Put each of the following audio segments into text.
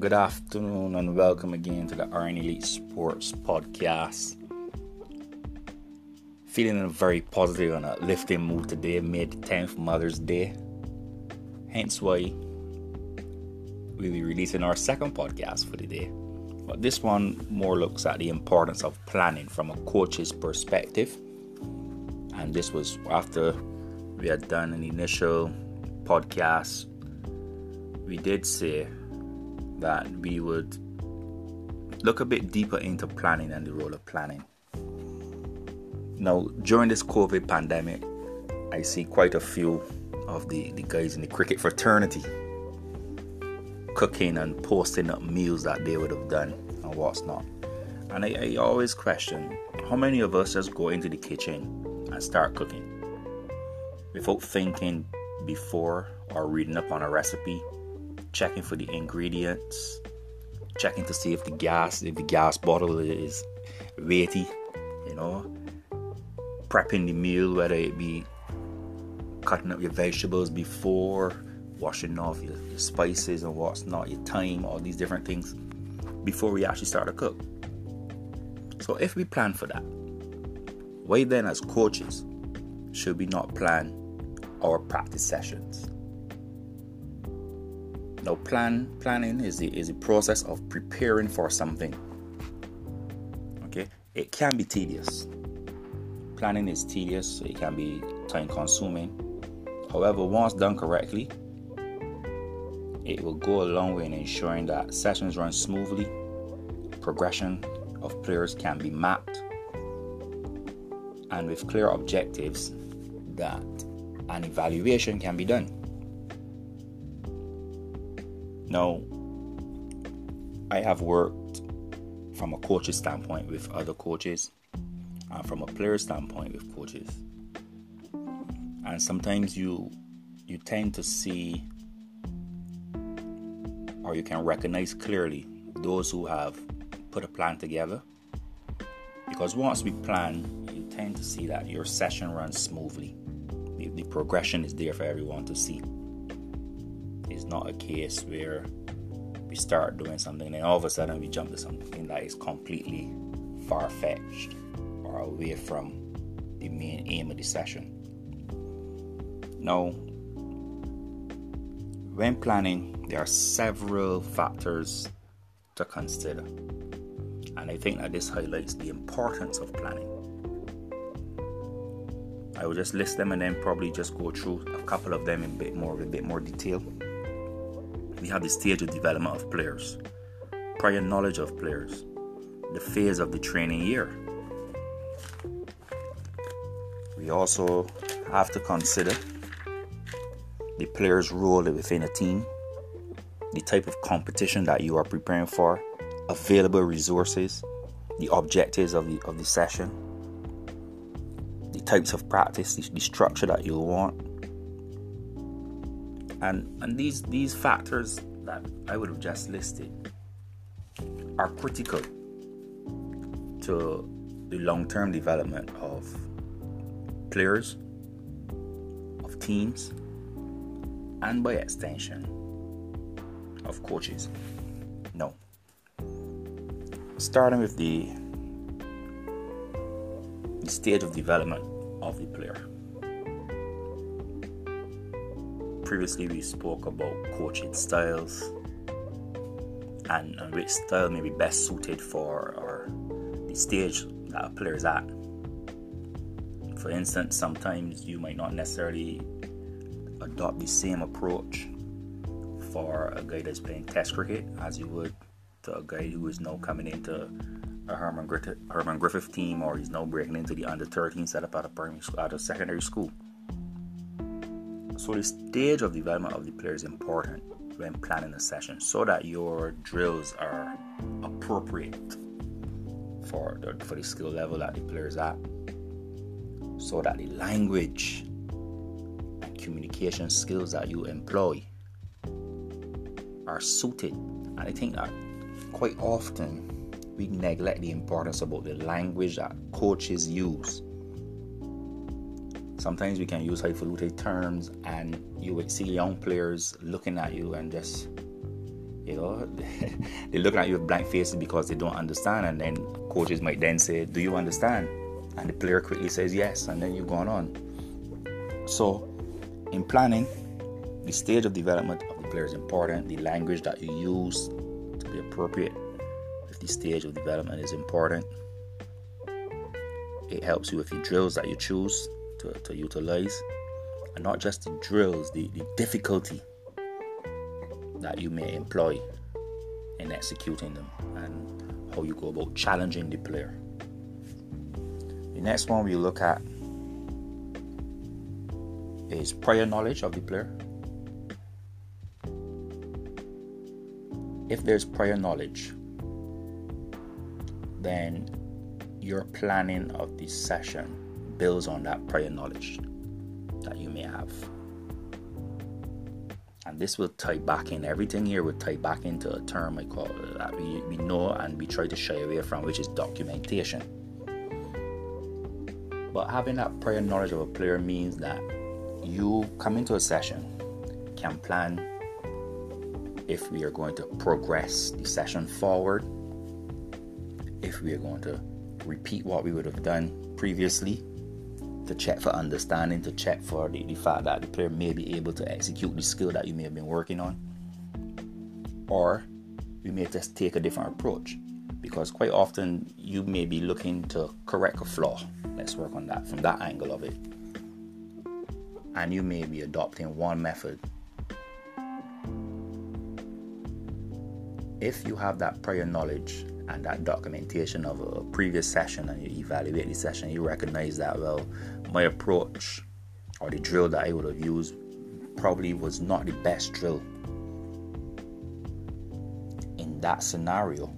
Good afternoon and welcome again to the Iron Elite Sports Podcast. Feeling very positive and uplifting mood today, mid 10th Mother's Day. Hence why we'll be releasing our second podcast for the day. But this one more looks at the importance of planning from a coach's perspective. And this was after we had done an initial podcast. We did say that we would look a bit deeper into planning and the role of planning. Now, during this COVID pandemic, I see quite a few of the, the guys in the cricket fraternity cooking and posting up meals that they would have done and what's not. And I, I always question how many of us just go into the kitchen and start cooking without thinking before or reading up on a recipe, checking for the ingredients, checking to see if the gas, if the gas bottle is weighty, you know, prepping the meal, whether it be cutting up your vegetables before, washing off your, your spices and what's not, your thyme, all these different things before we actually start to cook. So if we plan for that, why then as coaches should we not plan our practice sessions? Now plan planning is the is the process of preparing for something. Okay? It can be tedious. Planning is tedious, it can be time consuming. However, once done correctly, it will go a long way in ensuring that sessions run smoothly, progression of players can be mapped, and with clear objectives that an evaluation can be done. Now, I have worked from a coach's standpoint with other coaches and from a player standpoint with coaches. And sometimes you you tend to see or you can recognize clearly those who have put a plan together. Because once we plan, you tend to see that your session runs smoothly. The, the progression is there for everyone to see. It's not a case where we start doing something and then all of a sudden we jump to something that is completely far fetched or away from the main aim of the session. Now, when planning, there are several factors to consider. And I think that this highlights the importance of planning. I will just list them and then probably just go through a couple of them in a bit more a bit more detail. We have the stage of development of players, prior knowledge of players, the phase of the training year. We also have to consider the player's role within a team, the type of competition that you are preparing for, available resources, the objectives of the of the session, the types of practice, the, the structure that you want. And and these these factors that I would have just listed are critical to the long-term development of players, of teams, and by extension of coaches. No. Starting with the, the stage of development of the player. Previously, we spoke about coaching styles and, and which style may be best suited for or the stage that a player is at. For instance, sometimes you might not necessarily adopt the same approach for a guy that's playing test cricket as you would to a guy who is now coming into a Herman Griffith, Herman Griffith team or he's now breaking into the under 13 setup at a primary school, at a secondary school. So the stage of development of the player is important when planning a session so that your drills are appropriate for the, for the skill level that the player is at. So that the language and communication skills that you employ are suited. And I think that quite often we neglect the importance about the language that coaches use. Sometimes we can use highfalutin terms, and you would see young players looking at you and just You know, they're looking at you with blank faces because they don't understand, and then coaches might then say, "Do you understand?" And the player quickly says yes, and then you've gone on. So, in planning, the stage of development of the player is important. The language that you use to be appropriate with the stage of development is important. It helps you with the drills that you choose to, to utilize, and not just the drills, the, the difficulty that you may employ in executing them, and how you go about challenging the player. The next one we look at is prior knowledge of the player. If there's prior knowledge, then your planning of the session builds on that prior knowledge that you may have. And this will tie back in, everything here will tie back into a term I call that we, we know and we try to shy away from, which is documentation. But having that prior knowledge of a player means that you come into a session, can plan if we are going to progress the session forward, if we are going to repeat what we would have done previously, to check for understanding, to check for the, the fact that the player may be able to execute the skill that you may have been working on. Or we may just take a different approach because quite often you may be looking to correct a flaw. Let's work on that from that angle of it and you may be adopting one method. If you have that prior knowledge and that documentation of a previous session and you evaluate the session, you recognize that, well, my approach or the drill that I would have used probably was not the best drill in that scenario.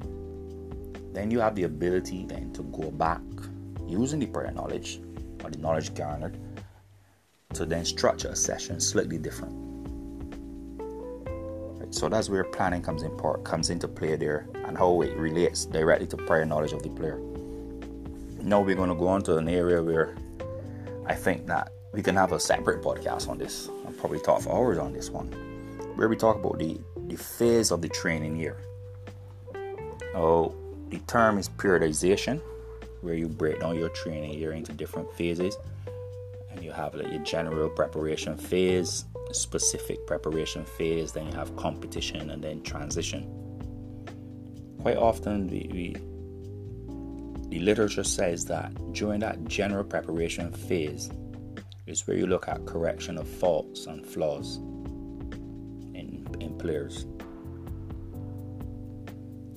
Then you have the ability then to go back using the prior knowledge or the knowledge garnered to then structure a session slightly different. So that's where planning comes in part comes into play there and how it relates directly to prior knowledge of the player. Now we're going to go on to an area where I think that we can have a separate podcast on this. I'll probably talk for hours on this one, where we talk about the the phase of the training year. Oh, the term is periodization, where you break down your training year into different phases and you have like your general preparation phase, specific preparation phase, then you have competition and then transition. Quite often, we, we the literature says that during that general preparation phase is where you look at correction of faults and flaws in, in players.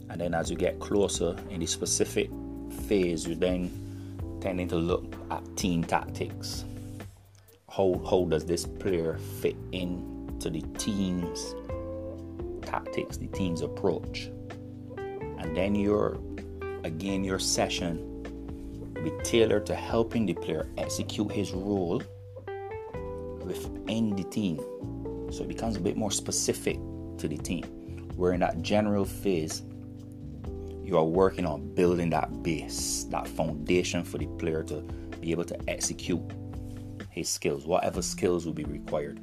And then as you get closer in the specific phase, you then tending to look at team tactics how how does this player fit in to the team's tactics, the team's approach, and then your again your session will be tailored to helping the player execute his role within the team, so it becomes a bit more specific to the team. Where in that general phase, you are working on building that base, that foundation for the player to be able to execute his skills, whatever skills will be required.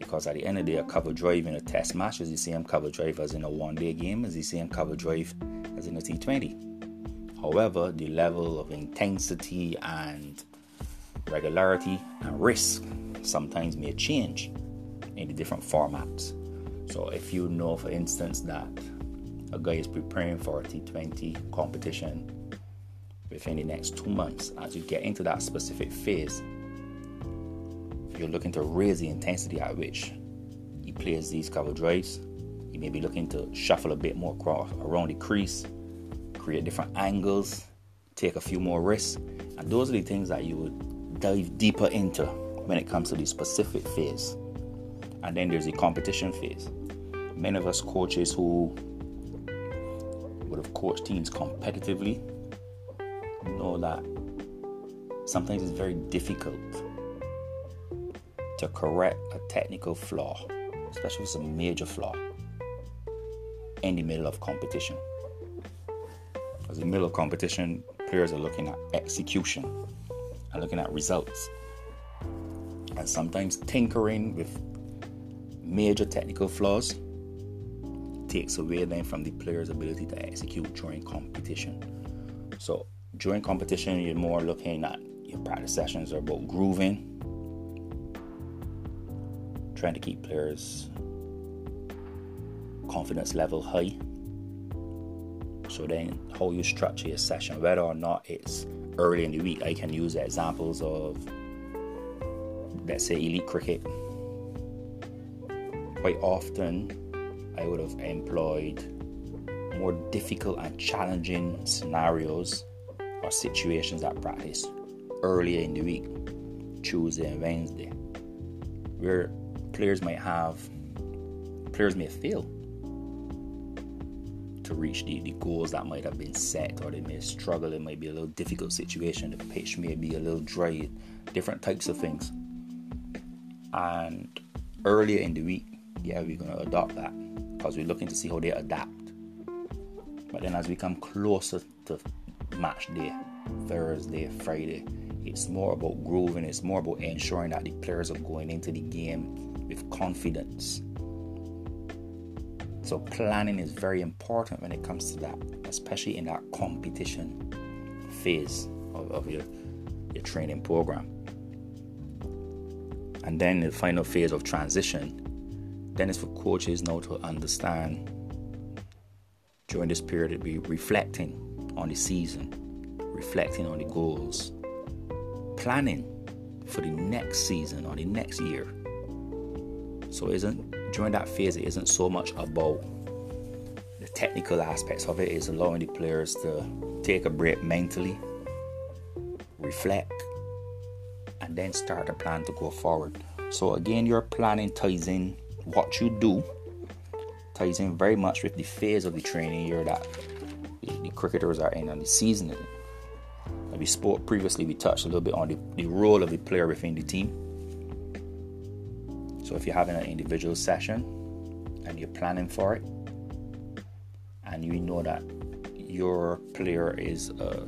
Because at the end of the day, a cover drive in a test match is the same cover drive as in a one day game, is the same cover drive as in a T20. However, the level of intensity and regularity and risk sometimes may change in the different formats. So, if you know, for instance, that a guy is preparing for a T20 competition within the next two months, as you get into that specific phase, you're looking to raise the intensity at which he plays these cover drives. You may be looking to shuffle a bit more across, around the crease, create different angles, take a few more risks. And those are the things that you would dive deeper into when it comes to the specific phase. And then there's the competition phase. Many of us coaches who would have coached teams competitively know that sometimes it's very difficult to correct a technical flaw, especially if it's a major flaw, in the middle of competition. Because in the middle of competition, players are looking at execution and looking at results. And sometimes tinkering with major technical flaws takes away then from the player's ability to execute during competition. So during competition, you're more looking at your practice sessions are about grooving, trying to keep players' confidence level high. So then, how you structure your session, whether or not it's early in the week, I can use examples of, let's say, elite cricket. Quite often, I would have employed more difficult and challenging scenarios or situations at practice earlier in the week, Tuesday and Wednesday, where players might have players may fail to reach the, the goals that might have been set or they may struggle. It might be a little difficult situation. The pitch may be a little dry. Different types of things. And earlier in the week yeah we're going to adopt that because we're looking to see how they adapt. But then as we come closer to match day thursday friday it's more about grooving, it's more about ensuring that the players are going into the game with confidence. So, planning is very important when it comes to that, especially in that competition phase of, of your, your training program. And then the final phase of transition, then it's for coaches now to understand during this period to be reflecting on the season, reflecting on the goals, planning for the next season or the next year. So is isn't during that phase it isn't so much about the technical aspects of it, it's allowing the players to take a break mentally, reflect, and then start a plan to go forward. So again your planning ties in what you do ties in very much with the phase of the training year that cricketers are in and the season we spoke previously, we touched a little bit on the, the role of the player within the team. So if you're having an individual session and you're planning for it, and you know that your player is a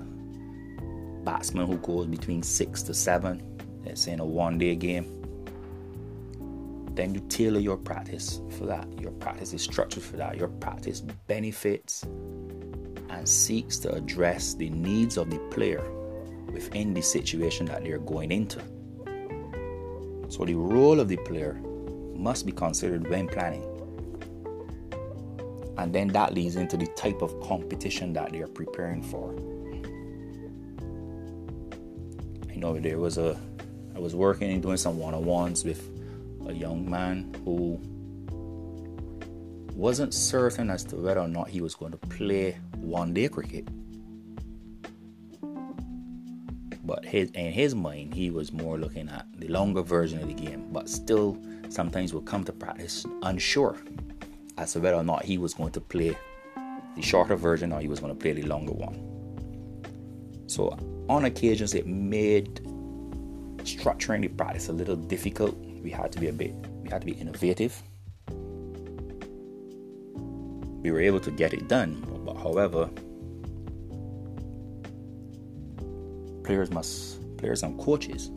batsman who goes between six to seven, let's say in a one day game, then you tailor your practice for that. Your practice is structured for that. Your practice benefits and seeks to address the needs of the player within the situation that they're going into. So, the role of the player must be considered when planning. And then that leads into the type of competition that they are preparing for. I know there was a, I was working and doing some one on ones with a young man who wasn't certain as to whether or not he was going to play one day cricket. But his in his mind he was more looking at the longer version of the game but still sometimes would come to practice unsure as to whether or not he was going to play the shorter version or he was going to play the longer one. So on occasions it made structuring the practice a little difficult. We had to be a bit we had to be innovative we were able to get it done but however players must players and coaches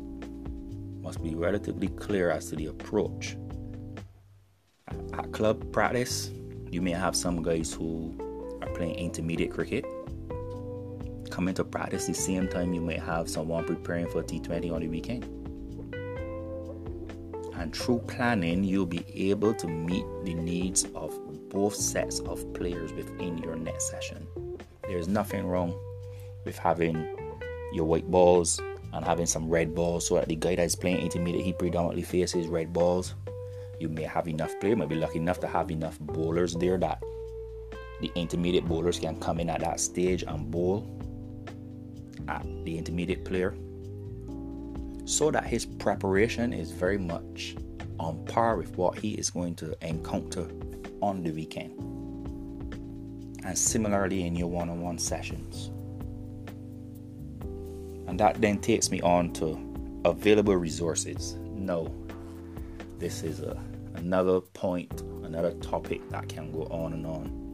must be relatively clear as to the approach. At club practice, you may have some guys who are playing intermediate cricket. Come into practice the same time you may have someone preparing for T20 on the weekend. And through planning, you'll be able to meet the needs of both sets of players within your net session. There's nothing wrong with having your white balls and having some red balls so that the guy that's playing intermediate he predominantly faces red balls. You may have enough players, might be lucky enough to have enough bowlers there that the intermediate bowlers can come in at that stage and bowl at the intermediate player so that his preparation is very much on par with what he is going to encounter on the weekend. And similarly in your one on one sessions. And that then takes me on to available resources. No, this is a, another point, another topic that can go on and on.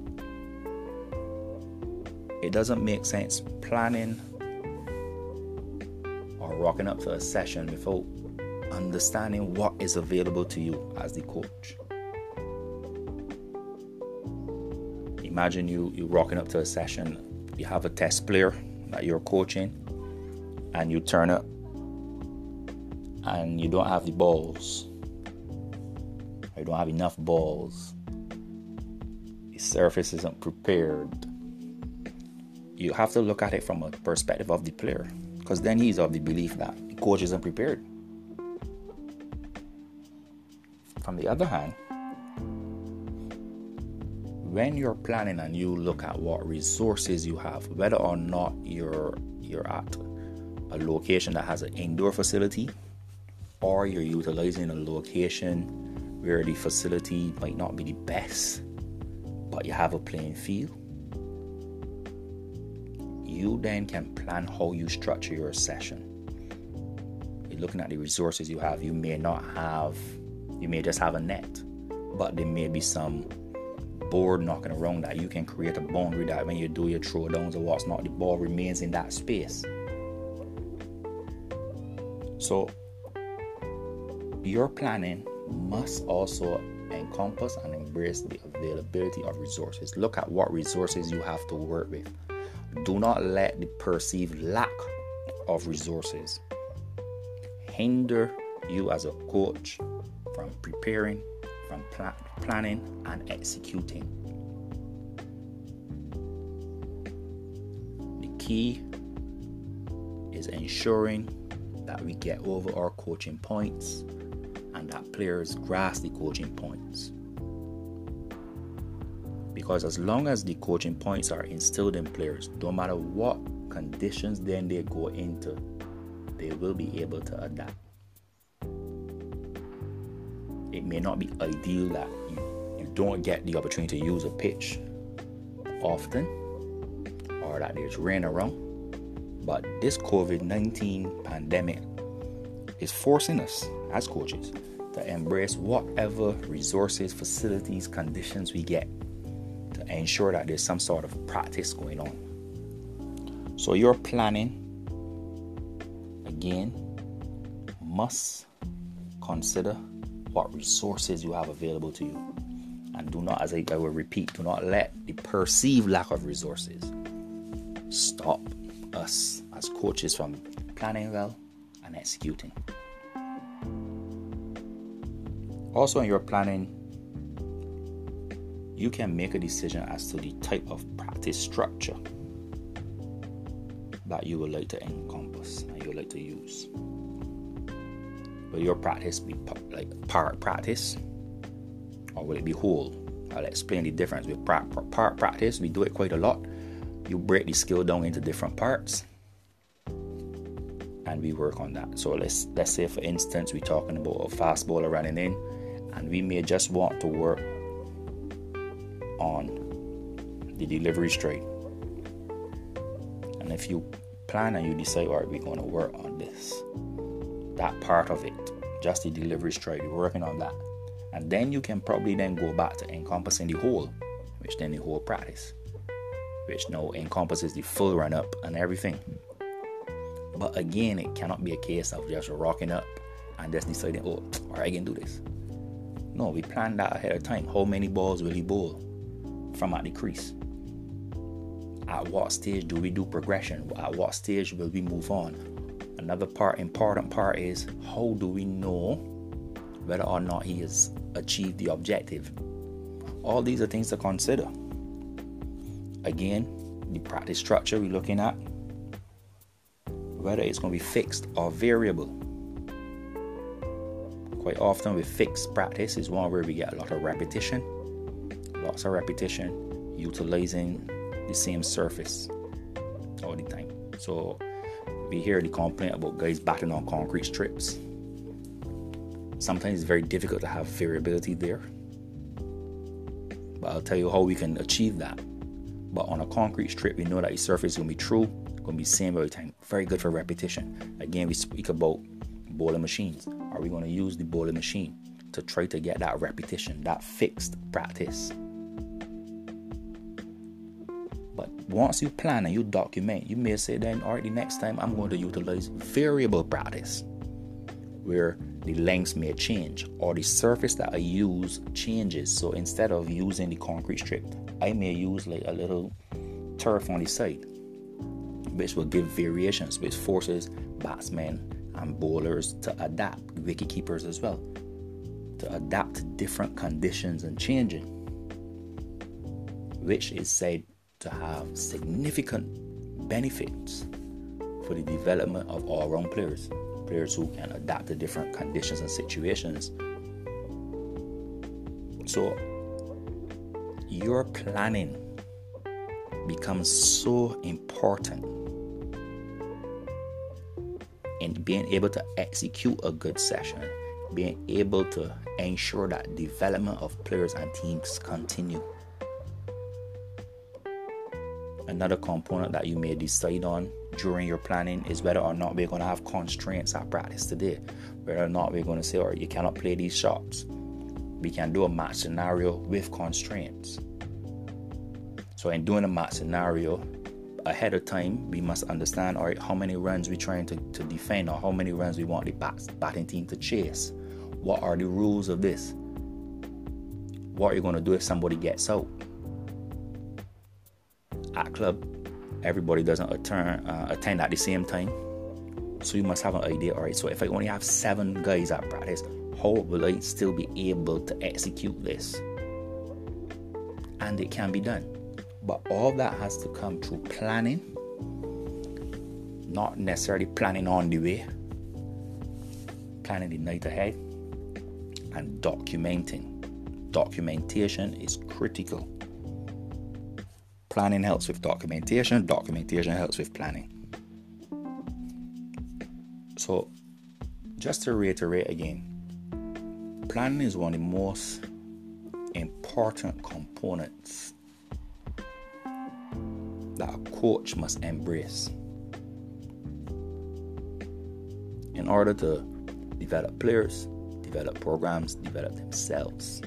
It doesn't make sense planning or rocking up to a session without understanding what is available to you as the coach. Imagine you you rocking up to a session, you have a test player that you're coaching, and you turn up and you don't have the balls. You don't have enough balls. The surface isn't prepared. You have to look at it from a perspective of the player. Because then he's of the belief that the coach isn't prepared. From the other hand, when you're planning and you look at what resources you have, whether or not you're you're at a location that has an indoor facility or you're utilizing a location where the facility might not be the best, but you have a playing field, you then can plan how you structure your session. You're looking at the resources you have. You may not have, you may just have a net, but there may be some board knocking around that you can create a boundary that when you do your throwdowns or what's not, the ball remains in that space. So your planning must also encompass and embrace the availability of resources. Look at what resources you have to work with. Do not let the perceived lack of resources hinder you as a coach from preparing, from pl- planning, and executing. The key is ensuring that we get over our coaching points and that players grasp the coaching points. Because as long as the coaching points are instilled in players, no matter what conditions then they go into, they will be able to adapt. It may not be ideal that you, you don't get the opportunity to use a pitch often or that there's rain around, but this COVID 19 pandemic is forcing us as coaches to embrace whatever resources, facilities, conditions we get to ensure that there's some sort of practice going on. So, your planning, again, must consider what resources you have available to you. And do not, as I, I will repeat, do not let the perceived lack of resources stop us as coaches from planning well and executing. Also, in your planning, you can make a decision as to the type of practice structure that you would like to encompass and you would like to use. Will your practice be like part practice or will it be whole? I'll explain the difference. With part, practice, we do it quite a lot. You break the skill down into different parts and we work on that. So let's let's say for instance we're talking about a fast bowler running in and we may just want to work on the delivery stride. And if you plan and you decide, all right, we're going to work on this, that part of it, just the delivery stride, you're working on that. And then you can probably then go back to encompassing the whole, which then the whole practice, which now encompasses the full run up and everything. But again, it cannot be a case of just rocking up and just deciding, oh, all right, I can do this. No, we plan that ahead of time. How many balls will he bowl from at the crease? At what stage do we do progression? At what stage will we move on? Another part, important part is how do we know whether or not he has achieved the objective? All these are things to consider. Again, the practice structure we're looking at, whether it's going to be fixed or variable. Quite often with fixed practice is one where we get a lot of repetition, lots of repetition, utilizing the same surface all the time. So we hear the complaint about guys batting on concrete strips. Sometimes it's very difficult to have variability there. But I'll tell you how we can achieve that. But on a concrete strip, we know that the surface is going to be true, going to be same every time. Very good for repetition. Again, we speak about bowling machines. Are we going to use the bowling machine to try to get that repetition, that fixed practice? Once you plan and you document, you may say then, all right, the next time I'm going to utilize variable practice, where the lengths may change or the surface that I use changes. So instead of using the concrete strip, I may use like a little turf on the side, which will give variations, which forces batsmen and bowlers to adapt, wicket keepers as well, to adapt to different conditions and changing, which is said to have significant benefits for the development of all round players, players who can adapt to different conditions and situations. So, your planning becomes so important in being able to execute a good session, being able to ensure that development of players and teams continue. Another component that you may decide on during your planning is whether or not we're going to have constraints at practice today. Whether or not we're going to say, or you cannot play these shots. We can do a match scenario with constraints. So, in doing a match scenario, ahead of time, we must understand all right, how many runs we're trying to, to defend or how many runs we want the bat, batting team to chase. What are the rules of this? What are you going to do if somebody gets out? At club, everybody doesn't attend, uh, attend at the same time. So you must have an idea, all right, so if I only have seven guys at practice, how will I still be able to execute this? And it can be done. But all that has to come through planning, not necessarily planning on the way, planning the night ahead, and documenting. Documentation is critical. Planning helps with documentation, documentation helps with planning. So, just to reiterate again, planning is one of the most important components that a coach must embrace in order to develop players, develop programs, develop themselves,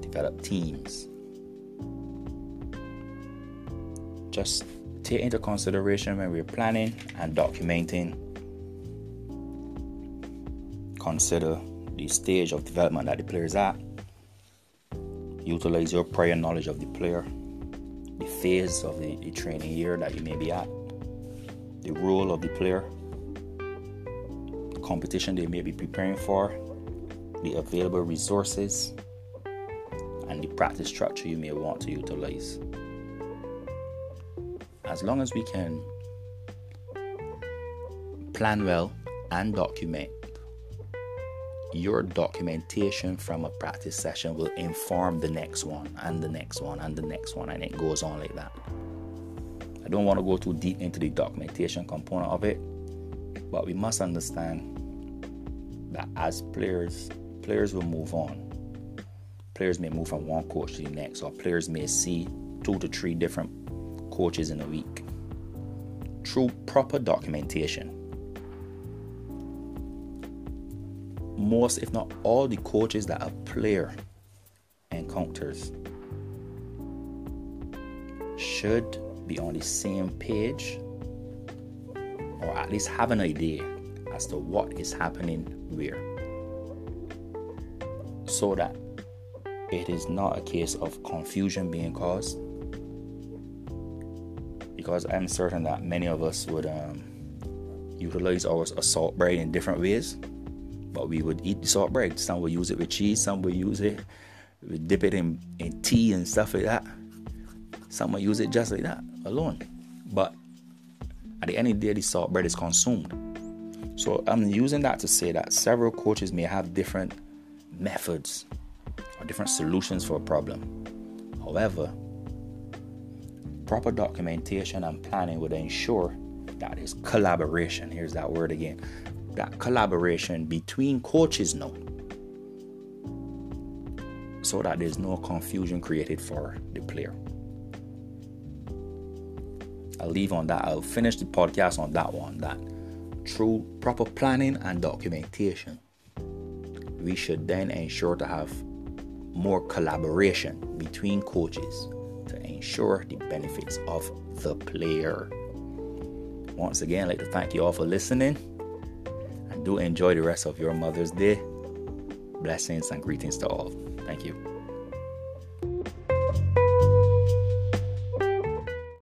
develop teams. Just take into consideration when we're planning and documenting. Consider the stage of development that the player is at. Utilize your prior knowledge of the player the phase of the, the training year that you may be at, the role of the player, the competition they may be preparing for, the available resources, and the practice structure you may want to utilize. As long as we can plan well and document your documentation from a practice session will inform the next one and the next one and the next one, and it goes on like that. I don't want to go too deep into the documentation component of it, but we must understand that as players, players will move on. Players may move from one coach to the next, or players may see two to three different coaches in a week. Through proper documentation, most, if not all, the coaches that a player encounters should be on the same page or at least have an idea as to what is happening where. So that it is not a case of confusion being caused. Because I'm certain that many of us would um, utilize our salt bread in different ways but we would eat the salt bread. Some would use it with cheese, some would use it, we dip it in, in tea and stuff like that. Some would use it just like that, alone. But at the end of the day, the salt bread is consumed. So I'm using that to say that several coaches may have different methods or different solutions for a problem. However, proper documentation and planning would ensure that is collaboration. Here's that word again that collaboration between coaches now so that there's no confusion created for the player. I'll leave on that. I'll finish the podcast on that one. That through proper planning and documentation, we should then ensure to have more collaboration between coaches ensure the benefits of the player. Once again, I'd like to thank you all for listening and do enjoy the rest of your Mother's Day. Blessings and greetings to all. Thank you.